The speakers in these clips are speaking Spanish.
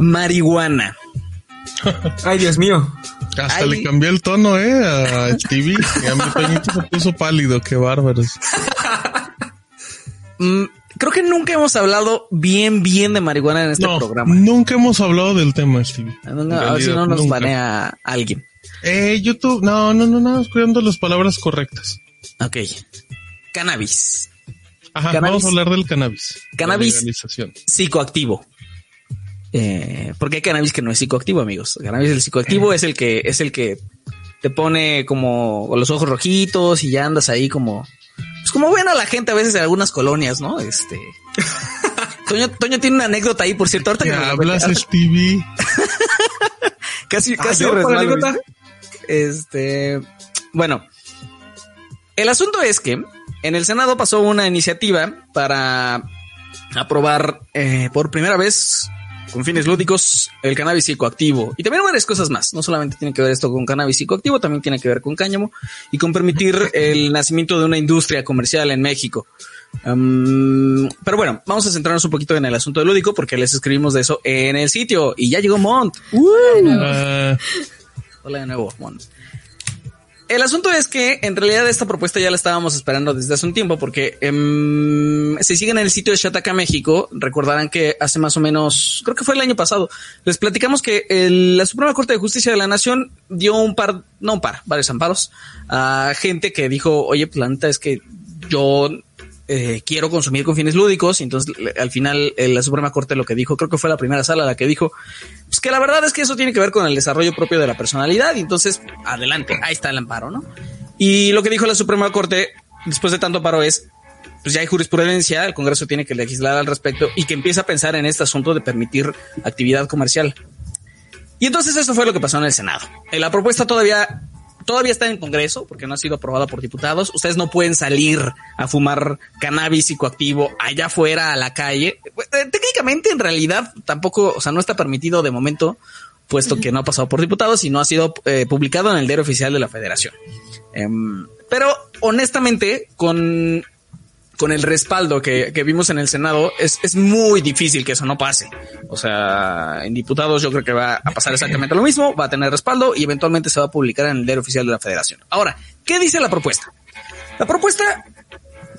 marihuana. Ay, Dios mío. Hasta le cambié el tono, eh, a Stevie. Y a mi peñito se puso pálido, qué bárbaros. Mm, creo que nunca hemos hablado bien, bien de marihuana en este programa. Nunca hemos hablado del tema, Stevie. a ver si no nos banea alguien. Eh, YouTube, no, no, no, no, cuidando las palabras correctas. Ok. Cannabis. Ajá, vamos a hablar del cannabis. Cannabis psicoactivo. Eh, porque hay cannabis que no es psicoactivo, amigos. El cannabis el psicoactivo es el que es el que te pone como los ojos rojitos y ya andas ahí como pues como ven a la gente a veces en algunas colonias, ¿no? Este Toño, Toño tiene una anécdota ahí, por cierto. Ahorita que hablas, Stevie. casi, ah, casi Este, bueno, el asunto es que en el Senado pasó una iniciativa para aprobar eh, por primera vez con fines lúdicos el cannabis psicoactivo y también varias cosas más. No solamente tiene que ver esto con cannabis psicoactivo, también tiene que ver con cáñamo y con permitir el nacimiento de una industria comercial en México. pero bueno, vamos a centrarnos un poquito en el asunto de lúdico porque les escribimos de eso en el sitio y ya llegó Mont. Hola de nuevo, Mont. El asunto es que en realidad esta propuesta ya la estábamos esperando desde hace un tiempo porque em, si siguen en el sitio de Shataka México, recordarán que hace más o menos, creo que fue el año pasado, les platicamos que la Suprema Corte de Justicia de la Nación dio un par, no un par, varios amparos a gente que dijo, oye, planta, es que yo eh, quiero consumir con fines lúdicos. Y entonces, al final, eh, la Suprema Corte lo que dijo, creo que fue la primera sala la que dijo, pues que la verdad es que eso tiene que ver con el desarrollo propio de la personalidad. Y entonces, adelante, ahí está el amparo, ¿no? Y lo que dijo la Suprema Corte después de tanto amparo es, pues ya hay jurisprudencia, el Congreso tiene que legislar al respecto y que empieza a pensar en este asunto de permitir actividad comercial. Y entonces eso fue lo que pasó en el Senado. Eh, la propuesta todavía todavía está en Congreso porque no ha sido aprobada por diputados. Ustedes no pueden salir a fumar cannabis psicoactivo allá afuera a la calle. Eh, técnicamente, en realidad, tampoco, o sea, no está permitido de momento, puesto que no ha pasado por diputados y no ha sido eh, publicado en el diario oficial de la Federación. Em, pero honestamente, con con el respaldo que, vimos en el Senado, es, es, muy difícil que eso no pase. O sea, en diputados yo creo que va a pasar exactamente lo mismo, va a tener respaldo y eventualmente se va a publicar en el diario oficial de la federación. Ahora, ¿qué dice la propuesta? La propuesta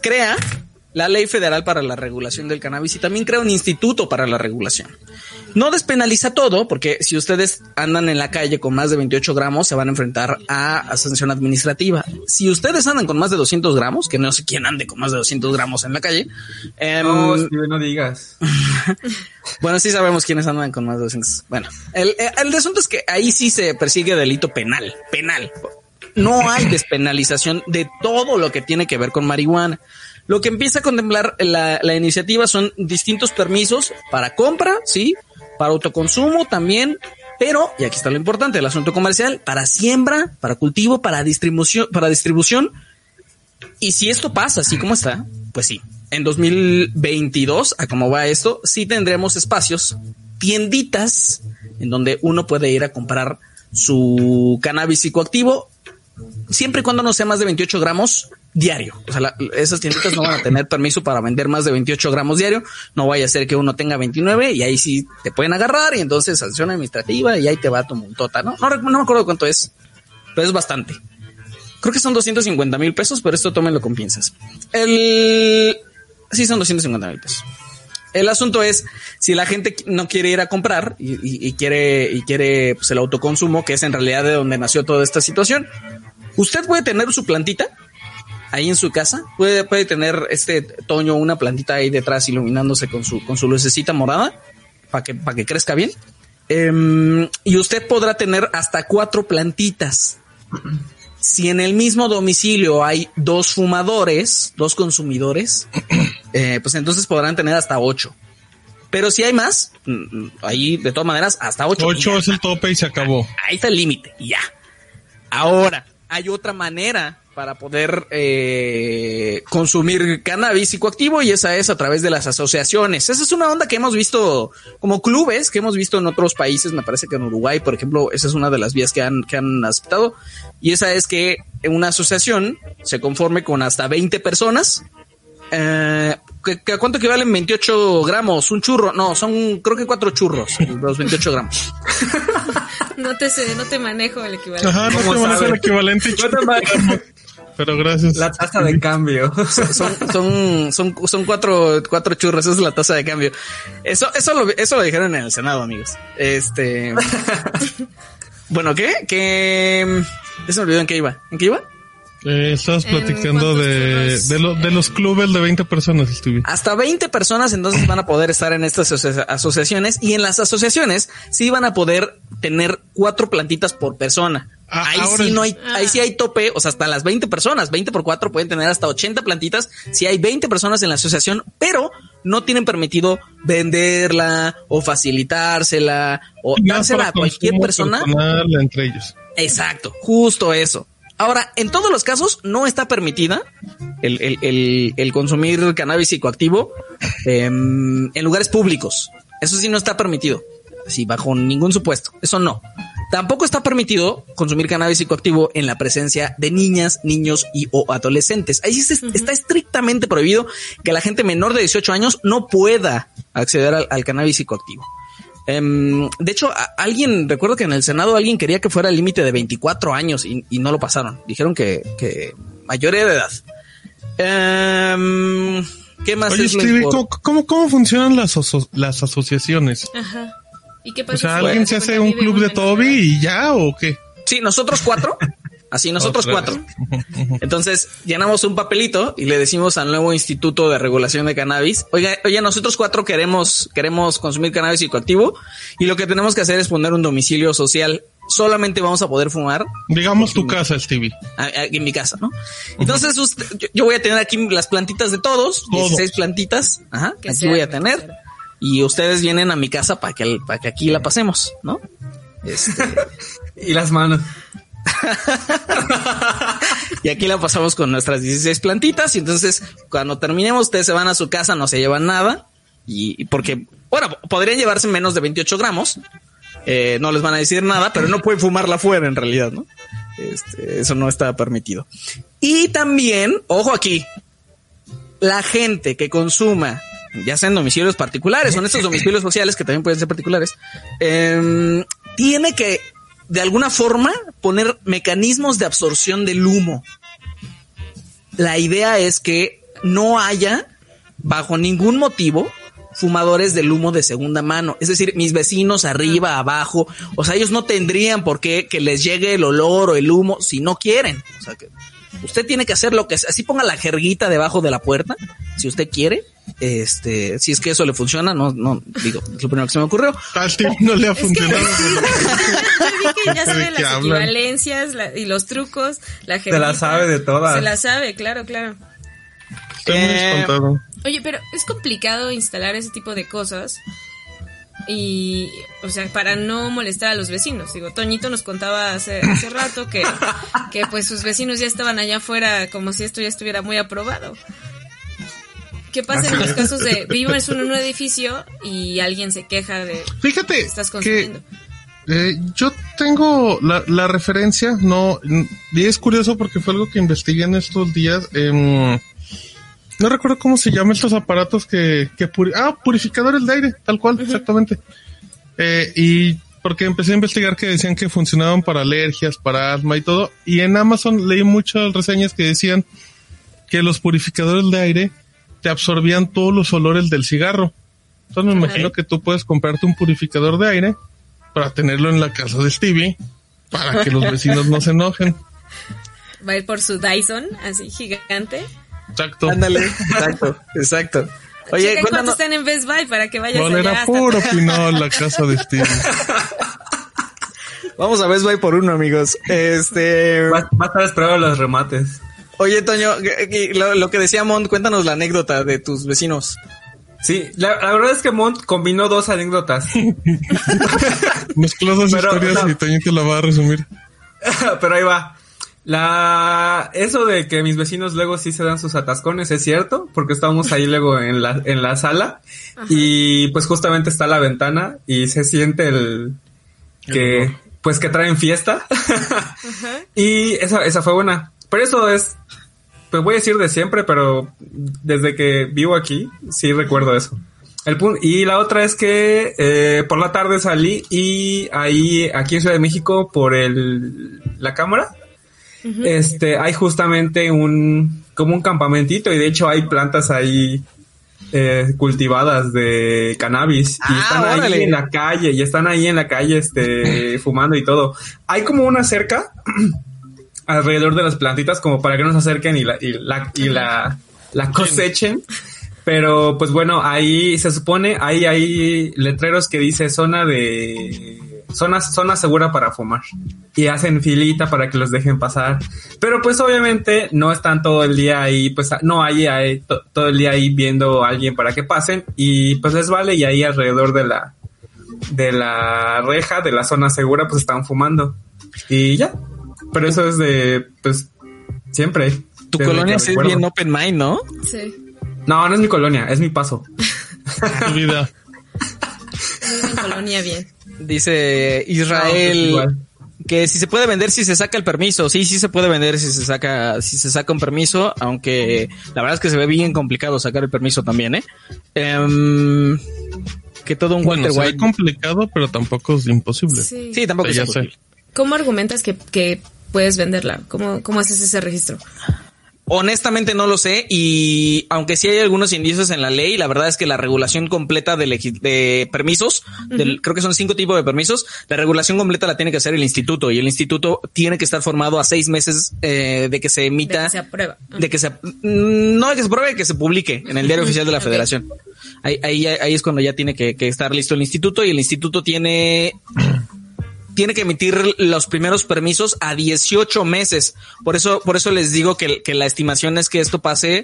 crea la ley federal para la regulación del cannabis y también crea un instituto para la regulación. No despenaliza todo, porque si ustedes andan en la calle con más de 28 gramos, se van a enfrentar a, sanción administrativa. Si ustedes andan con más de 200 gramos, que no sé quién ande con más de 200 gramos en la calle. Eh, no, no digas. bueno, sí sabemos quiénes andan con más de 200. Bueno, el, el asunto es que ahí sí se persigue delito penal, penal. No hay despenalización de todo lo que tiene que ver con marihuana. Lo que empieza a contemplar la, iniciativa son distintos permisos para compra, sí, para autoconsumo también, pero, y aquí está lo importante, el asunto comercial, para siembra, para cultivo, para distribución, para distribución. Y si esto pasa así como está, pues sí, en 2022, a cómo va esto, sí tendremos espacios, tienditas, en donde uno puede ir a comprar su cannabis psicoactivo, siempre y cuando no sea más de 28 gramos diario. O sea, esas tienditas no van a tener permiso para vender más de 28 gramos diario. No vaya a ser que uno tenga 29 y ahí sí te pueden agarrar y entonces sanción administrativa y ahí te va tu montota, ¿no? No, no me acuerdo cuánto es, pero es bastante. Creo que son 250 mil pesos, pero esto tómenlo con pinzas. El... Sí, son 250 mil pesos. El asunto es si la gente no quiere ir a comprar y, quiere y quiere pues, el autoconsumo, que es en realidad de donde nació toda esta situación. Usted puede tener su plantita ahí en su casa. Puede, puede tener este Toño una plantita ahí detrás iluminándose con su, con su lucecita morada para que, para que crezca bien. Em, y usted podrá tener hasta cuatro plantitas. Si en el mismo domicilio hay dos fumadores, dos consumidores, eh, pues entonces podrán tener hasta ocho. Pero si hay más, mm, ahí de todas maneras hasta ocho. Ocho es el tope y se acabó. Ahí está el límite, ya. Ahora, hay otra manera para poder eh, consumir cannabis psicoactivo y esa es a través de las asociaciones. Esa es una onda que hemos visto como clubes, que hemos visto en otros países, me parece que en Uruguay, por ejemplo, esa es una de las vías que han, que han aceptado y esa es que una asociación se conforme con hasta 20 personas, eh, ¿A cuánto equivalen 28 gramos? Un churro. No, son creo que cuatro churros, los 28 gramos. no te sé, no te manejo el equivalente. Ajá, no te manejo el equivalente. Pero gracias. La tasa de cambio. Son, son, son, son cuatro, cuatro churros, esa es la tasa de cambio. Eso, eso lo, eso lo dijeron en el Senado, amigos. Este. bueno, ¿qué? Que. Ya se me olvidó en qué iba. ¿En qué iba? Eh, estabas platicando de, de, los clubes de 20 personas, Stevie. Hasta 20 personas entonces van a poder estar en estas asociaciones y en las asociaciones sí van a poder tener cuatro plantitas por persona. Ah, ahí sí no hay, ahí sí hay tope, o sea, hasta las 20 personas, 20 por 4 pueden tener hasta 80 plantitas si hay 20 personas en la asociación, pero no tienen permitido venderla o facilitársela o dársela a cualquier persona. Entre ellos. Exacto, justo eso. Ahora, en todos los casos no está permitida el, consumir cannabis psicoactivo em, en lugares públicos. Eso sí no está permitido. Sí, bajo ningún supuesto. Eso no. Tampoco está permitido consumir cannabis psicoactivo en la presencia de niñas, niños y o adolescentes. Ahí sí está estrictamente prohibido que la gente menor de 18 años no pueda acceder al cannabis psicoactivo. Em, de hecho, alguien, recuerdo que en el Senado alguien quería que fuera el límite de 24 años y, no lo pasaron. Dijeron que, que mayoría de edad. Em, ¿Qué más es ¿cómo, ¿cómo, funcionan las, las asociaciones? Ajá. ¿Y qué pasa? O sea, ¿alguien se hace un club de Toby y ya o qué? Sí, nosotros cuatro Así nosotros cuatro. Entonces llenamos un papelito y le decimos al nuevo Instituto de Regulación de Cannabis, oiga, oye, nosotros cuatro queremos, queremos consumir cannabis psicoactivo y lo que tenemos que hacer es poner un domicilio social. Solamente vamos a poder fumar. Digamos tu casa, Stevie. En mi casa, ¿no? Entonces yo, voy a tener aquí las plantitas de todos, 16 plantitas. Ajá, aquí voy a tener. Y ustedes vienen a mi casa para que, para que aquí la pasemos, ¿no? Este... y las manos. y aquí la pasamos con nuestras 16 plantitas. Y entonces, cuando terminemos, ustedes se van a su casa, no se llevan nada. Y, porque, bueno, podrían llevarse menos de 28 gramos. Eh, no les van a decir nada, pero no pueden fumarla fuera en realidad, ¿no? Este, eso no está permitido. Y también, ojo aquí, la gente que consuma, ya sea en domicilios particulares en estos domicilios sociales que también pueden ser particulares, em, tiene que de alguna forma poner mecanismos de absorción del humo. La idea es que no haya, bajo ningún motivo, fumadores del humo de segunda mano. Es decir, mis vecinos arriba, abajo, o sea, ellos no tendrían por qué que les llegue el olor o el humo si no quieren. O sea, que usted tiene que hacer lo que así ponga la jerguita debajo de la puerta, si usted quiere, este, si es que eso le funciona, no, no, digo, es lo primero que se me ocurrió. no le ha funcionado. que ya sabe las equivalencias y los trucos, la Se la sabe de todas. Se la sabe, claro, claro. Eh, oye, pero es complicado instalar ese tipo de cosas y, o sea, para no molestar a los vecinos. Digo, Toñito nos contaba hace, hace rato que, que pues sus vecinos ya estaban allá afuera como si esto ya estuviera muy aprobado. ¿Qué pasa en los casos de vives en un edificio y alguien se queja de Fíjate estás consumiendo? Que, eh, yo tengo la, la, referencia, no, y es curioso porque fue algo que investigué en estos días. Eh, no recuerdo cómo se llaman estos aparatos que, que ah, purificadores de aire, tal cual, exactamente. Eh, y porque empecé a investigar que decían que funcionaban para alergias, para asma y todo. Y en Amazon leí muchas reseñas que decían que los purificadores de aire te absorbían todos los olores del cigarro. Entonces me imagino que tú puedes comprarte un purificador de aire para tenerlo en la casa de Stevie, para que los vecinos no se enojen. Va a ir por su Dyson, así gigante. Exacto. Ándale, exacto, exacto. Oye, cuántos están en Best Buy para que vayas no, era puro pinol la casa de Stevie. Vamos a Best Buy por uno, amigos. Este. Va, a estar esperando los remates. Oye, Toño, lo, que decía Mont, cuéntanos la anécdota de tus vecinos. Sí, la, verdad es que Mont combinó dos anécdotas. Mezcló dos historias y Toño te la va a resumir. Pero ahí va. La, eso de que mis vecinos luego sí se dan sus atascones es cierto, porque estábamos ahí luego en la, en la sala y pues justamente está la ventana y se siente el que, pues que traen fiesta. y esa, esa fue buena. Pero eso es pues voy a decir de siempre, pero desde que vivo aquí, sí recuerdo eso. El punto, y la otra es que eh, por la tarde salí y ahí, aquí en Ciudad de México, por el, la cámara, este, hay justamente un, como un campamentito y de hecho hay plantas ahí eh, cultivadas de cannabis y Ah, están ahí órale. en la calle y están ahí en la calle este fumando y todo. Hay como una cerca alrededor de las plantitas como para que no se acerquen y la y la y la, la cosechen. Pero pues bueno, ahí se supone ahí hay letreros que dice zona de zona zona segura para fumar y hacen filita para que los dejen pasar. Pero pues obviamente no están todo el día ahí, pues no hay, hay to- todo el día ahí viendo a alguien para que pasen y pues les vale y ahí alrededor de la de la reja de la zona segura pues están fumando y ya. Pero eso es de pues siempre. Tu colonia es recuerdo. bien open mind, ¿no? Sí. No, no es mi colonia, es mi paso. Tu vida. Vive en colonia bien. Dice No, pues Israel igual. que si se puede vender si se saca el permiso. Sí, sí se puede vender si se saca, si se saca un permiso, aunque la verdad es que se ve bien complicado sacar el permiso también, ¿eh? Em, que todo un Bueno, Walter se ve White. complicado, pero tampoco es imposible. Sí. Sí, tampoco es sé. ¿Cómo argumentas que, que puedes venderla? ¿Cómo, ¿Cómo haces ese registro? Honestamente no lo sé y aunque sí hay algunos indicios en la ley, la verdad es que la regulación completa de, de permisos, del- creo que son cinco tipos de permisos, la regulación completa la tiene que hacer el instituto y el instituto tiene que estar formado a seis meses eh, de que se De emita, que se aprueba. de que se, mm, no de que se pruebe, que se publique en el diario oficial de la federación. Ahí, ahí, ahí es cuando ya tiene que, que estar listo el instituto y el instituto tiene tiene que emitir los primeros permisos a 18 meses. Por eso, por eso les digo que, que la estimación es que esto pase,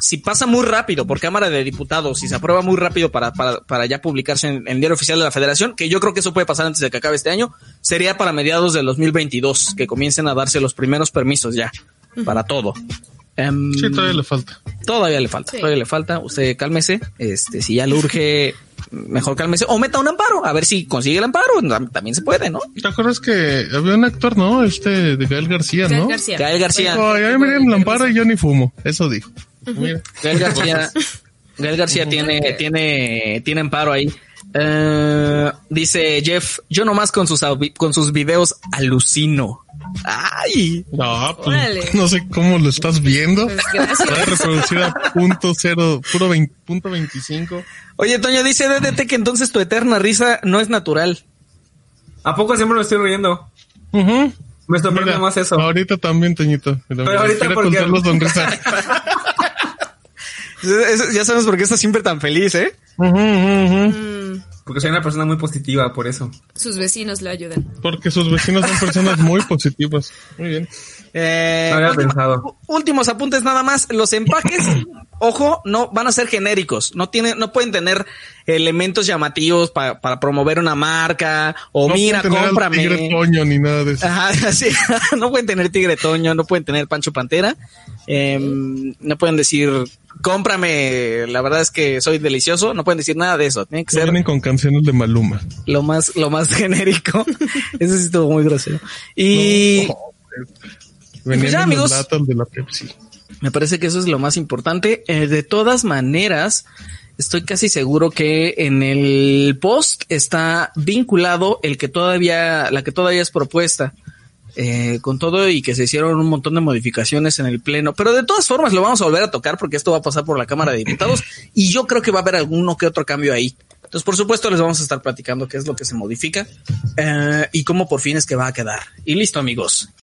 si pasa muy rápido por Cámara de Diputados, si se aprueba muy rápido para, para, para ya publicarse en, en el diario oficial de la Federación, que yo creo que eso puede pasar antes de que acabe este año, sería para mediados del 2022, que comiencen a darse los primeros permisos ya, para todo. Em, Sí, todavía le falta. Todavía le falta, Sí. todavía le falta. Usted cálmese. Este, si ya le urge, mejor cálmese. O meta un amparo, a ver si consigue el amparo. Tam- También se puede, ¿no? ¿Te acuerdas que había un actor, no? Este, de Gael García, Gael ¿no? García. Gael García. Dijo, Ay, miren, amparo y yo ni fumo. Eso dijo. Mira. Gael García, Gael García tiene, tiene, tiene amparo ahí. Eh, dice Jeff, yo nomás con sus, con sus videos alucino. Ay, No, pues, Órale. no sé cómo lo estás viendo. Pues gracias. Voy a reproducir a punto cero, puro 20, punto 25. oye, Toño dice DDT que entonces tu eterna risa no es natural. ¿A poco siempre me estoy riendo? Ujú. Me sorprende más eso. Ahorita también, Toñito. Mira, Pero ahorita porque- sonrisa. Ya sabes por qué estás siempre tan feliz, ¿eh? Mm, Porque soy una persona muy positiva, por eso. sus vecinos le ayudan. Porque sus vecinos son personas muy positivas. Muy bien. Eh, No había última- pensado. últimos apuntes nada más. Los empaques, ojo, no van a ser genéricos. No tienen, no pueden tener elementos llamativos pa- para promover una marca o No mira, pueden tener al Tigre cómprame. Toño ni nada de eso. Ajá, sí. no pueden tener Tigre Toño, no pueden tener Pancho Pantera. Em, no pueden decir, cómprame, la verdad es que soy delicioso. No pueden decir nada de eso. Tiene que No ser vienen con canciones de Maluma. lo más, lo más genérico. Eso sí estuvo muy grosero. Y Venían Pues ya, en amigos. las latas de la Pepsi. Me parece que eso es lo más importante. Eh, de todas maneras, estoy casi seguro que en el post está vinculado el que todavía, la que todavía es propuesta. eh, con todo y que se hicieron un montón de modificaciones en el pleno, pero de todas formas lo vamos a volver a tocar porque esto va a pasar por la Cámara de Diputados y yo creo que va a haber alguno que otro cambio ahí. Entonces, por supuesto, les vamos a estar platicando qué es lo que se modifica eh, y cómo por fin es que va a quedar. Y listo, amigos.